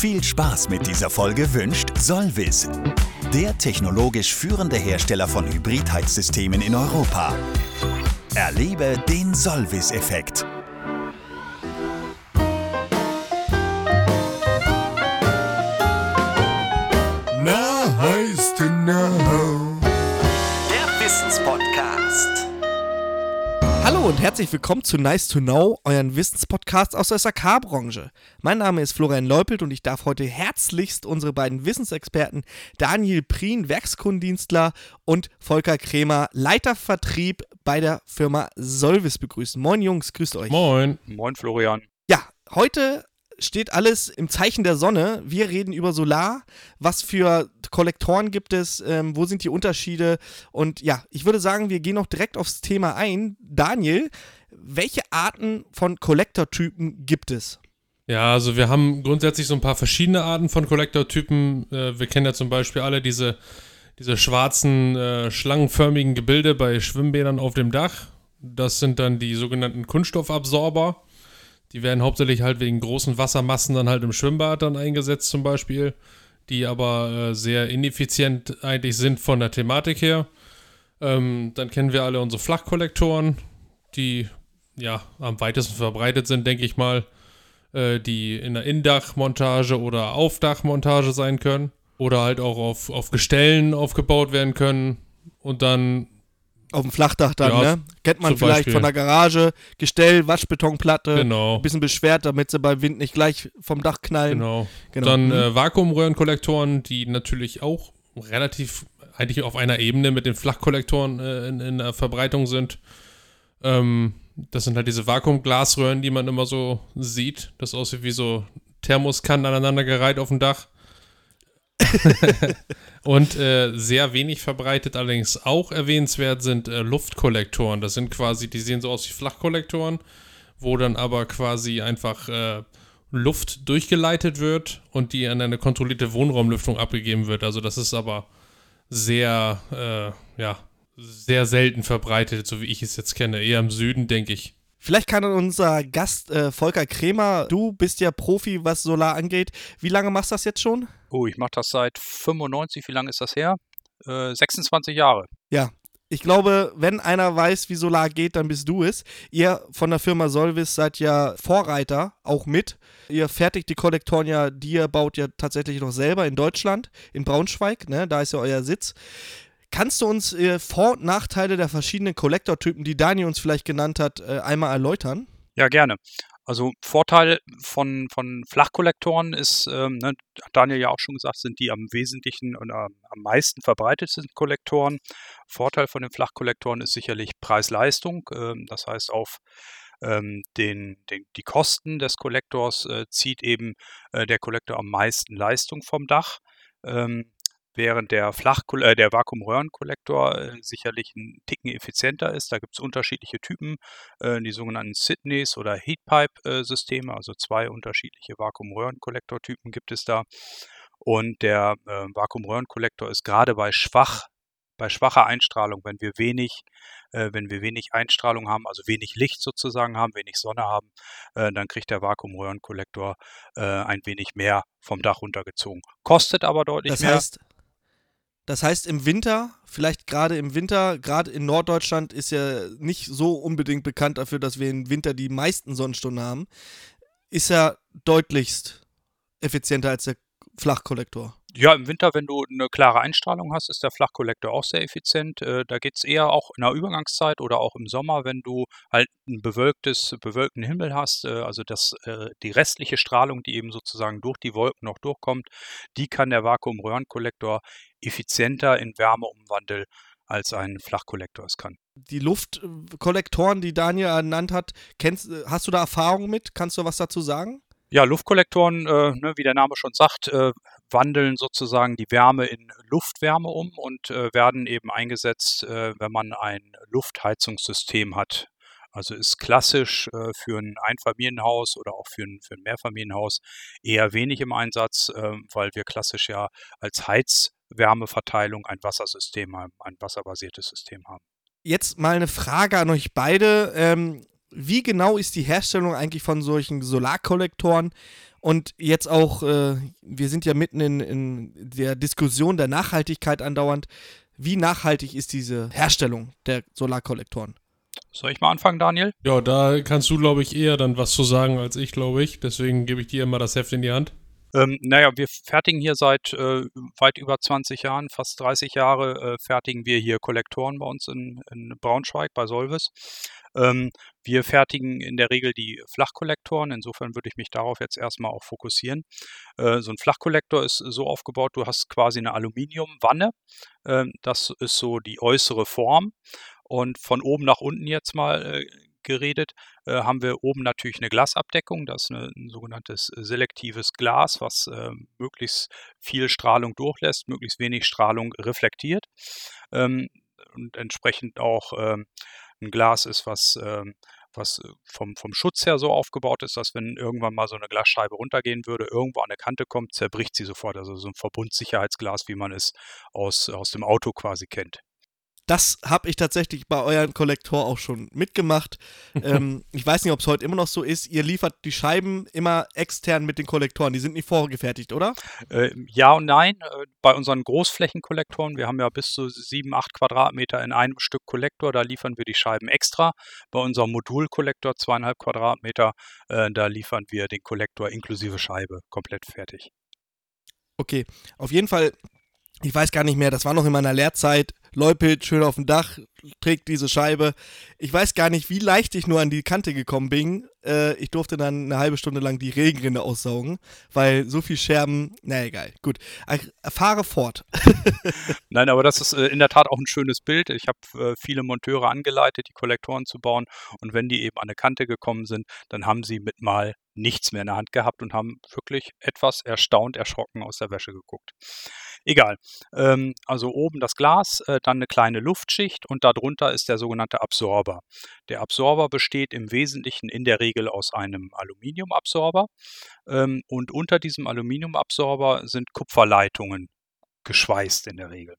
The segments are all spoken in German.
Viel Spaß mit dieser Folge wünscht Solvis, der technologisch führende Hersteller von Hybridheizsystemen in Europa. Erlebe den Solvis-Effekt. Hallo und herzlich willkommen zu Nice to Know, euren Wissenspodcast aus der SAK-Branche. Mein Name ist Florian Leupelt und ich darf heute herzlichst unsere beiden Wissensexperten Daniel Prien, Werkskundendienstler und Volker Kremer, Leiter Vertrieb bei der Firma Solvis begrüßen. Moin Jungs, grüßt euch. Moin. Moin Florian. Ja, heute steht alles im Zeichen der Sonne. Wir reden über Solar. Was für Kollektoren gibt es? Ähm, wo sind die Unterschiede? Und ja, ich würde sagen, wir gehen noch direkt aufs Thema ein. Daniel, welche Arten von Kollektortypen gibt es? Ja, also wir haben grundsätzlich so ein paar verschiedene Arten von Kollektortypen. Äh, wir kennen ja zum Beispiel alle diese, diese schwarzen, äh, schlangenförmigen Gebilde bei Schwimmbädern auf dem Dach. Das sind dann die sogenannten Kunststoffabsorber. Die werden hauptsächlich halt wegen großen Wassermassen dann halt im Schwimmbad dann eingesetzt zum Beispiel, die aber äh, sehr ineffizient eigentlich sind von der Thematik her. Ähm, dann kennen wir alle unsere Flachkollektoren, die ja am weitesten verbreitet sind, denke ich mal, äh, die in der Indachmontage oder Aufdachmontage sein können oder halt auch auf, auf Gestellen aufgebaut werden können und dann Auf dem Flachdach dann, Ja, ne? Kennt man zum vielleicht Beispiel. von der Garage. Gestell, Waschbetonplatte. Genau. Ein bisschen beschwert, damit sie beim Wind nicht gleich vom Dach knallen. Genau. Genau. Dann Mhm. äh, Vakuumröhrenkollektoren, die natürlich auch relativ eigentlich auf einer Ebene mit den Flachkollektoren äh, in, in der Verbreitung sind. Ähm, das sind halt diese Vakuumglasröhren, die man immer so sieht. Das aussieht wie so Thermoskannen aneinandergereiht auf dem Dach. Und äh, sehr wenig verbreitet, allerdings auch erwähnenswert, sind äh, Luftkollektoren. Das sind quasi, die sehen so aus wie Flachkollektoren, wo dann aber quasi einfach äh, Luft durchgeleitet wird und die an eine kontrollierte Wohnraumlüftung abgegeben wird. Also das ist aber sehr, äh, ja, sehr selten verbreitet, so wie ich es jetzt kenne. Eher im Süden, denke ich. Vielleicht kann unser Gast äh, Volker Kremer, du bist ja Profi, was Solar angeht. Wie lange machst du das jetzt schon? Oh, ich mache das seit 95. Wie lange ist das her? Äh, 26 Jahre. Ja. Ich glaube, wenn einer weiß, wie Solar geht, dann bist du es. Ihr von der Firma Solvis seid ja Vorreiter, auch mit. Ihr fertigt die Kollektoren ja, die ihr baut ja tatsächlich noch selber in Deutschland, in Braunschweig, ne? Da ist ja euer Sitz. Kannst du uns äh, Vor- und Nachteile der verschiedenen Kollektortypen, die Dani uns vielleicht genannt hat, äh, einmal erläutern? Ja, gerne. Also Vorteil von, von Flachkollektoren ist, ähm, ne, hat Daniel ja auch schon gesagt, sind die am wesentlichen und am, am meisten verbreitetsten Kollektoren. Vorteil von den Flachkollektoren ist sicherlich Preis-Leistung. Ähm, das heißt, auf ähm, den, den, die Kosten des Kollektors äh, zieht eben äh, der Kollektor am meisten Leistung vom Dach. Ähm, während der, Flach äh, der Vakuumröhrenkollektor äh, sicherlich ein Ticken effizienter ist. Da gibt es unterschiedliche Typen, äh, die sogenannten Sydneys oder Heatpipe-Systeme, also zwei unterschiedliche Vakuumröhrenkollektortypen gibt es da. Und der äh, Vakuumröhrenkollektor ist gerade bei schwach bei schwacher Einstrahlung, wenn wir wenig, äh, wenn wir wenig Einstrahlung haben, also wenig Licht sozusagen haben, wenig Sonne haben, äh, dann kriegt der Vakuumröhrenkollektor äh, ein wenig mehr vom Dach runtergezogen. Kostet aber deutlich Das mehr. heißt, das heißt im Winter, vielleicht gerade im Winter, gerade in Norddeutschland ist ja nicht so unbedingt bekannt dafür, dass wir im Winter die meisten Sonnenstunden haben, ist ja deutlichst effizienter als der Flachkollektor. Ja, im Winter, wenn du eine klare Einstrahlung hast, ist der Flachkollektor auch sehr effizient. Äh, da geht es eher auch in der Übergangszeit oder auch im Sommer, wenn du halt ein bewölktes, bewölkten Himmel hast, äh, also das, äh, die restliche Strahlung, die eben sozusagen durch die Wolken noch durchkommt, die kann der Vakuumröhrenkollektor effizienter in Wärme umwandeln, als ein Flachkollektor es kann. Die Luftkollektoren, die Daniel ernannt hat, kennst, hast du da Erfahrung mit? Kannst du was dazu sagen? Ja, Luftkollektoren, äh, ne, wie der Name schon sagt, äh, wandeln sozusagen die Wärme in Luftwärme um und äh, werden eben eingesetzt, äh, wenn man ein Luftheizungssystem hat. Also ist klassisch äh, für ein Einfamilienhaus oder auch für ein, für ein Mehrfamilienhaus eher wenig im Einsatz, äh, weil wir klassisch ja als Heizwärmeverteilung ein Wassersystem haben, ein wasserbasiertes System haben. Jetzt mal eine Frage an euch beide. Ähm, wie genau ist die Herstellung eigentlich von solchen Solarkollektoren? Und jetzt auch, äh, wir sind ja mitten in, in der Diskussion der Nachhaltigkeit andauernd. Wie nachhaltig ist diese Herstellung der Solarkollektoren? Soll ich mal anfangen, Daniel? Ja, da kannst du, glaube ich, eher dann was zu sagen als ich, glaube ich. Deswegen gebe ich dir immer das Heft in die Hand. Ähm, naja, wir fertigen hier seit äh, weit über 20 Jahren, fast 30 Jahre, äh, fertigen wir hier Kollektoren bei uns in, in Braunschweig bei Solvis. Ähm, wir fertigen in der Regel die Flachkollektoren. Insofern würde ich mich darauf jetzt erstmal auch fokussieren. Äh, so ein Flachkollektor ist so aufgebaut, du hast quasi eine Aluminiumwanne. Äh, das ist so die äußere Form. Und von oben nach unten jetzt mal äh, geredet, haben wir oben natürlich eine Glasabdeckung. Das ist eine, ein sogenanntes selektives Glas, was äh, möglichst viel Strahlung durchlässt, möglichst wenig Strahlung reflektiert. Ähm, und entsprechend auch ähm, ein Glas ist, was, ähm, was äh, vom, vom Schutz her so aufgebaut ist, dass wenn irgendwann mal so eine Glasscheibe runtergehen würde, irgendwo an eine Kante kommt, zerbricht sie sofort. Also so ein Verbundsicherheitsglas, wie man es aus, aus dem Auto quasi kennt. Das habe ich tatsächlich bei euren Kollektor auch schon mitgemacht. ähm, ich weiß nicht, ob es heute immer noch so ist. Ihr liefert die Scheiben immer extern mit den Kollektoren. Die sind nicht vorgefertigt, oder? Äh, ja und nein. Äh, bei unseren Großflächenkollektoren, wir haben ja bis zu 7, 8 Quadratmeter in einem Stück Kollektor, da liefern wir die Scheiben extra. Bei unserem Modulkollektor, zweieinhalb Quadratmeter, äh, da liefern wir den Kollektor inklusive Scheibe komplett fertig. Okay, auf jeden Fall ich weiß gar nicht mehr, das war noch in meiner Lehrzeit. Leupelt schön auf dem Dach, trägt diese Scheibe. Ich weiß gar nicht, wie leicht ich nur an die Kante gekommen bin. Äh, ich durfte dann eine halbe Stunde lang die Regenrinne aussaugen, weil so viel Scherben, na egal. Gut, fahre fort. Nein, aber das ist äh, in der Tat auch ein schönes Bild. Ich habe äh, viele Monteure angeleitet, die Kollektoren zu bauen. Und wenn die eben an eine Kante gekommen sind, dann haben sie mit mal nichts mehr in der Hand gehabt und haben wirklich etwas erstaunt, erschrocken aus der Wäsche geguckt. Egal. Ähm, also oben das Glas, äh, dann eine kleine Luftschicht und darunter ist der sogenannte Absorber. Der Absorber besteht im Wesentlichen in der Regel aus einem Aluminiumabsorber ähm, und unter diesem Aluminiumabsorber sind Kupferleitungen geschweißt in der Regel.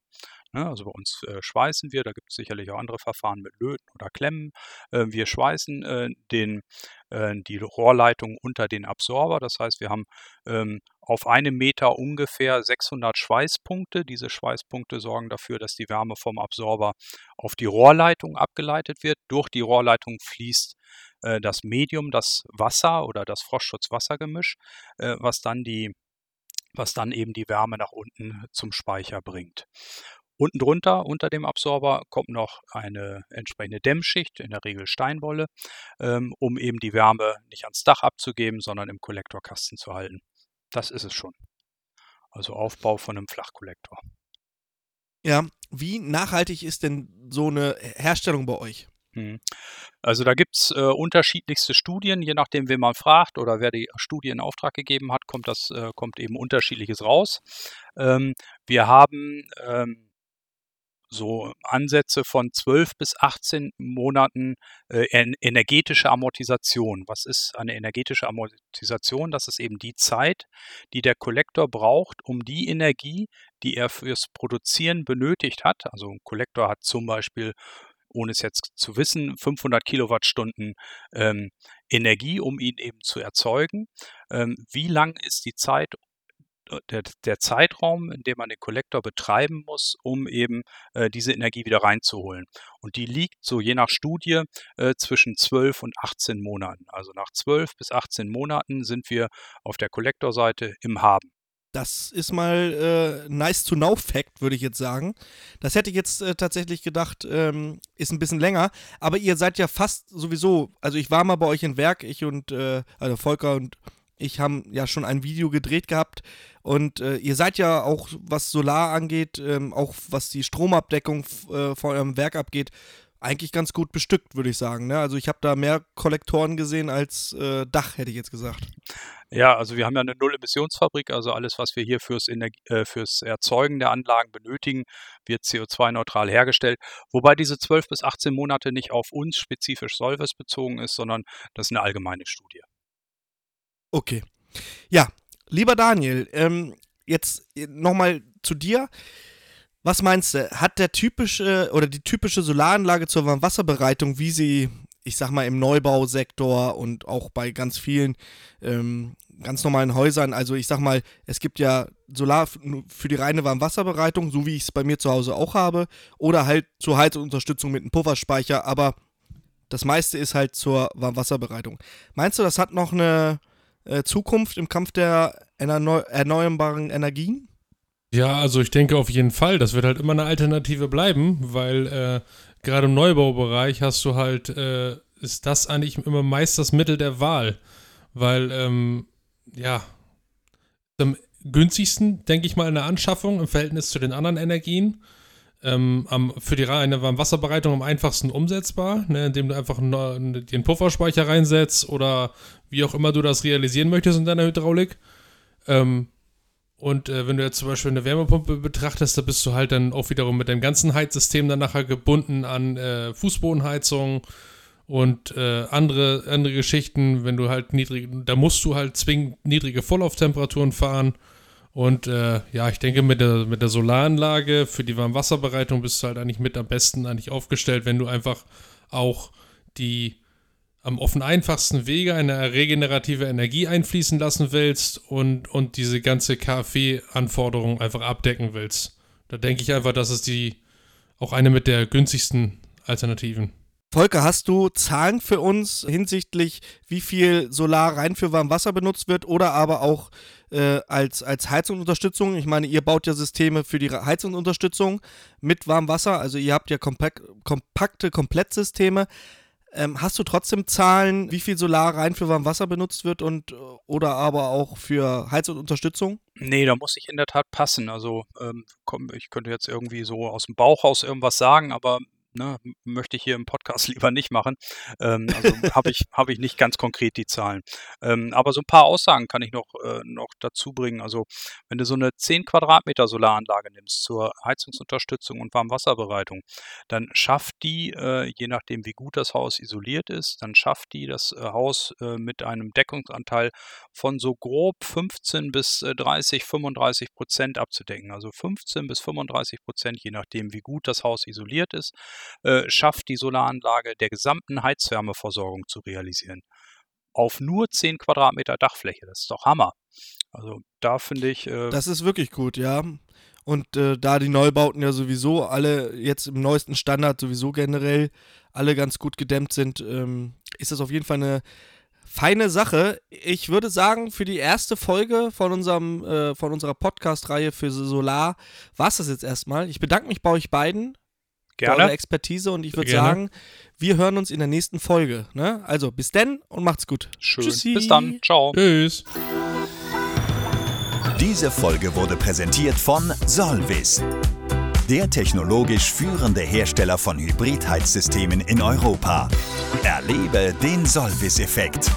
Ne? Also bei uns äh, schweißen wir, da gibt es sicherlich auch andere Verfahren mit Löten oder Klemmen. Äh, wir schweißen äh, den, äh, die Rohrleitung unter den Absorber. Das heißt, wir haben ähm, auf einem Meter ungefähr 600 Schweißpunkte. Diese Schweißpunkte sorgen dafür, dass die Wärme vom Absorber auf die Rohrleitung abgeleitet wird. Durch die Rohrleitung fließt äh, das Medium, das Wasser oder das Frostschutz-Wassergemisch, äh, was dann die was dann eben die Wärme nach unten zum Speicher bringt. Unten drunter, unter dem Absorber, kommt noch eine entsprechende Dämmschicht, in der Regel Steinwolle, ähm, um eben die Wärme nicht ans Dach abzugeben, sondern im Kollektorkasten zu halten. Das ist es schon. Also Aufbau von einem Flachkollektor. Ja, wie nachhaltig ist denn so eine Herstellung bei euch? Mhm. Also da gibt es äh, unterschiedlichste Studien, je nachdem, wen man fragt oder wer die Studie in Auftrag gegeben hat, kommt das, äh, kommt eben unterschiedliches raus. Ähm, wir haben ähm, so Ansätze von 12 bis 18 Monaten äh, energetische Amortisation. Was ist eine energetische Amortisation? Das ist eben die Zeit, die der Kollektor braucht, um die Energie, die er fürs Produzieren benötigt hat. Also ein Kollektor hat zum Beispiel ohne es jetzt zu wissen, 500 Kilowattstunden ähm, Energie, um ihn eben zu erzeugen. Ähm, wie lang ist die Zeit, der, der, Zeitraum, in dem man den Kollektor betreiben muss, um eben äh, diese Energie wieder reinzuholen. Und die liegt so je nach Studie äh, zwischen 12 und 18 Monaten. Also nach 12 bis 18 Monaten sind wir auf der Kollektorseite im Haben. Das ist mal äh, nice to know Fact, würde ich jetzt sagen. Das hätte ich jetzt äh, tatsächlich gedacht, ähm, ist ein bisschen länger. Aber ihr seid ja fast sowieso, also ich war mal bei euch in Werk, ich und, äh, also Volker und ich haben ja schon ein Video gedreht gehabt und äh, ihr seid ja auch, was Solar angeht, ähm, auch was die Stromabdeckung äh, von eurem Werk abgeht, eigentlich ganz gut bestückt, würde ich sagen. Ne? Also ich habe da mehr Kollektoren gesehen als äh, Dach, hätte ich jetzt gesagt. Ja, also wir haben ja eine Null-Emissionsfabrik, also alles, was wir hier fürs, Energie, äh, fürs Erzeugen der Anlagen benötigen, wird CO2-neutral hergestellt. Wobei diese 12 bis 18 Monate nicht auf uns spezifisch Solves bezogen ist, sondern das ist eine allgemeine Studie. Okay. Ja, lieber Daniel, ähm, jetzt nochmal zu dir. Was meinst du? Hat der typische oder die typische Solaranlage zur Warmwasserbereitung, wie sie ich sag mal, im Neubausektor und auch bei ganz vielen ähm, ganz normalen Häusern. Also ich sag mal, es gibt ja Solar für die reine Warmwasserbereitung, so wie ich es bei mir zu Hause auch habe, oder halt zur Heizunterstützung mit einem Pufferspeicher, aber das meiste ist halt zur Warmwasserbereitung. Meinst du, das hat noch eine äh, Zukunft im Kampf der erneu erneuerbaren Energien? Ja, also ich denke auf jeden Fall, das wird halt immer eine Alternative bleiben, weil äh, gerade im Neubaubereich hast du halt, äh, ist das eigentlich immer meist das Mittel der Wahl, weil ähm, ja, am günstigsten, denke ich mal, in der Anschaffung im Verhältnis zu den anderen Energien. Ähm, am, für die reine Wasserbereitung am einfachsten umsetzbar, ne, indem du einfach den Pufferspeicher reinsetzt oder wie auch immer du das realisieren möchtest in deiner Hydraulik. Ähm, und äh, wenn du jetzt zum Beispiel eine Wärmepumpe betrachtest, da bist du halt dann auch wiederum mit deinem ganzen Heizsystem dann nachher gebunden an äh, Fußbodenheizung und äh, andere, andere Geschichten, wenn du halt niedrig, da musst du halt zwingend niedrige Vorlauftemperaturen fahren. Und äh, ja, ich denke, mit der, mit der Solaranlage für die Warmwasserbereitung bist du halt eigentlich mit am besten eigentlich aufgestellt, wenn du einfach auch die am offen einfachsten Wege eine regenerative Energie einfließen lassen willst und, und diese ganze KfW-Anforderung einfach abdecken willst. Da denke ich einfach, das ist die auch eine mit der günstigsten Alternativen. Volker, hast du Zahlen für uns hinsichtlich, wie viel Solar rein für Warmwasser benutzt wird oder aber auch äh, als, als Heizungsunterstützung? Ich meine, ihr baut ja Systeme für die Heizungsunterstützung mit Warmwasser, also ihr habt ja kompakt, kompakte Komplettsysteme. Ähm, hast du trotzdem Zahlen, wie viel Solar rein für Warmwasser benutzt wird und oder aber auch für Heizungsunterstützung? Nee, da muss ich in der Tat passen. Also ähm, komm, ich könnte jetzt irgendwie so aus dem Bauch raus irgendwas sagen, aber ne, möchte ich hier im Podcast lieber nicht machen. Ähm, also habe ich, hab ich nicht ganz konkret die Zahlen. Ähm, aber so ein paar Aussagen kann ich noch, äh, noch dazu bringen. Also wenn du so eine 10 Quadratmeter Solaranlage nimmst zur Heizungsunterstützung und Warmwasserbereitung, dann schafft die, äh, je nachdem wie gut das Haus isoliert ist, dann schafft die das äh, Haus äh, mit einem Deckungsanteil von so grob 15 bis 30, äh, 35 Prozent abzudecken. Also 15 bis 35 Prozent, je nachdem wie gut das Haus isoliert ist äh, schafft, die Solaranlage der gesamten Heizwärmeversorgung zu realisieren. Auf nur 10 Quadratmeter Dachfläche. Das ist doch Hammer. Also da finde ich. Äh das ist wirklich gut, ja. Und äh, da die Neubauten ja sowieso alle jetzt im neuesten Standard sowieso generell alle ganz gut gedämmt sind, ähm, ist das auf jeden Fall eine feine Sache. Ich würde sagen, für die erste Folge von, unserem, äh, von unserer Podcast-Reihe für Solar war es das jetzt erstmal. Ich bedanke mich bei euch beiden Gerne. für eure Expertise und ich würde sagen, wir hören uns in der nächsten Folge. Ne? Also bis denn und macht's gut. Schön. Tschüssi. Bis dann. Ciao. Tschüss. Diese Folge wurde präsentiert von Solvis, der technologisch führende Hersteller von Hybridheizsystemen in Europa. Erlebe den Solvis-Effekt.